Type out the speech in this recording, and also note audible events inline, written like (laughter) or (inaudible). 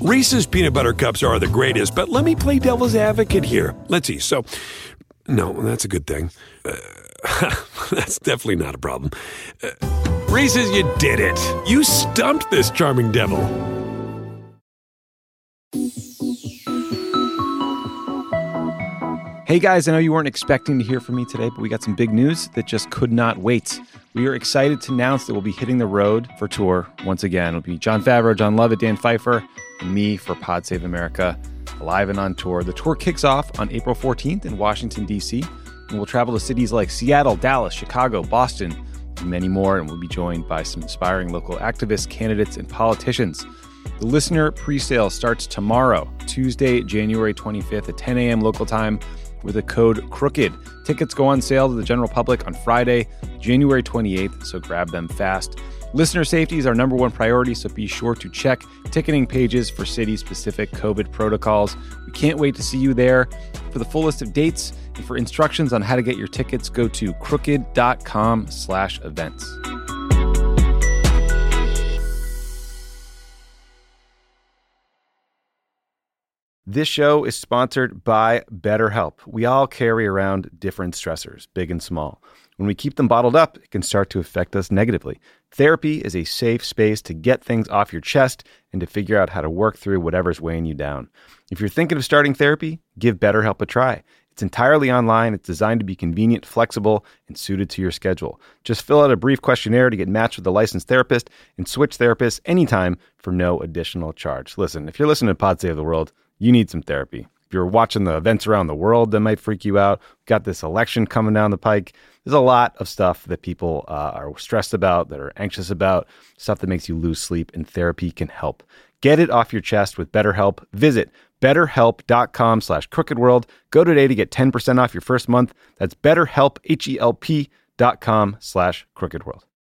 Reese's peanut butter cups are the greatest, but let me play devil's advocate here. Let's see. So, no, that's a good thing. Uh, (laughs) that's definitely not a problem. Uh, Reese's, you did it. You stumped this charming devil. Hey guys, I know you weren't expecting to hear from me today, but we got some big news that just could not wait. We are excited to announce that we'll be hitting the road for tour once again. It'll be Jon Favreau, Jon Lovett, Dan Pfeiffer, me for Pod Save America, live and on tour. The tour kicks off on April 14th in Washington, D.C., and we'll travel to cities like Seattle, Dallas, Chicago, Boston, and many more, and we'll be joined by some inspiring local activists, candidates, and politicians. The listener pre sale starts tomorrow, Tuesday, January 25th at 10 a.m. local time with the code CROOKED. Tickets go on sale to the general public on Friday, January 28th, so grab them fast. Listener safety is our number one priority, so be sure to check ticketing pages for city specific COVID protocols. We can't wait to see you there. For the full list of dates and for instructions on how to get your tickets, go to crooked.com slash events. This show is sponsored by BetterHelp. We all carry around different stressors, big and small. When we keep them bottled up, it can start to affect us negatively. Therapy is a safe space to get things off your chest and to figure out how to work through whatever's weighing you down. If you're thinking of starting therapy, give BetterHelp a try. It's entirely online, it's designed to be convenient, flexible, and suited to your schedule. Just fill out a brief questionnaire to get matched with a licensed therapist and switch therapists anytime for no additional charge. Listen, if you're listening to Pod Save the World, you need some therapy. If you're watching the events around the world that might freak you out, got this election coming down the pike. There's a lot of stuff that people uh, are stressed about, that are anxious about, stuff that makes you lose sleep, and therapy can help. Get it off your chest with BetterHelp. Visit betterhelp.com slash crookedworld. Go today to get 10% off your first month. That's betterhelp, H-E-L-P dot com slash crookedworld.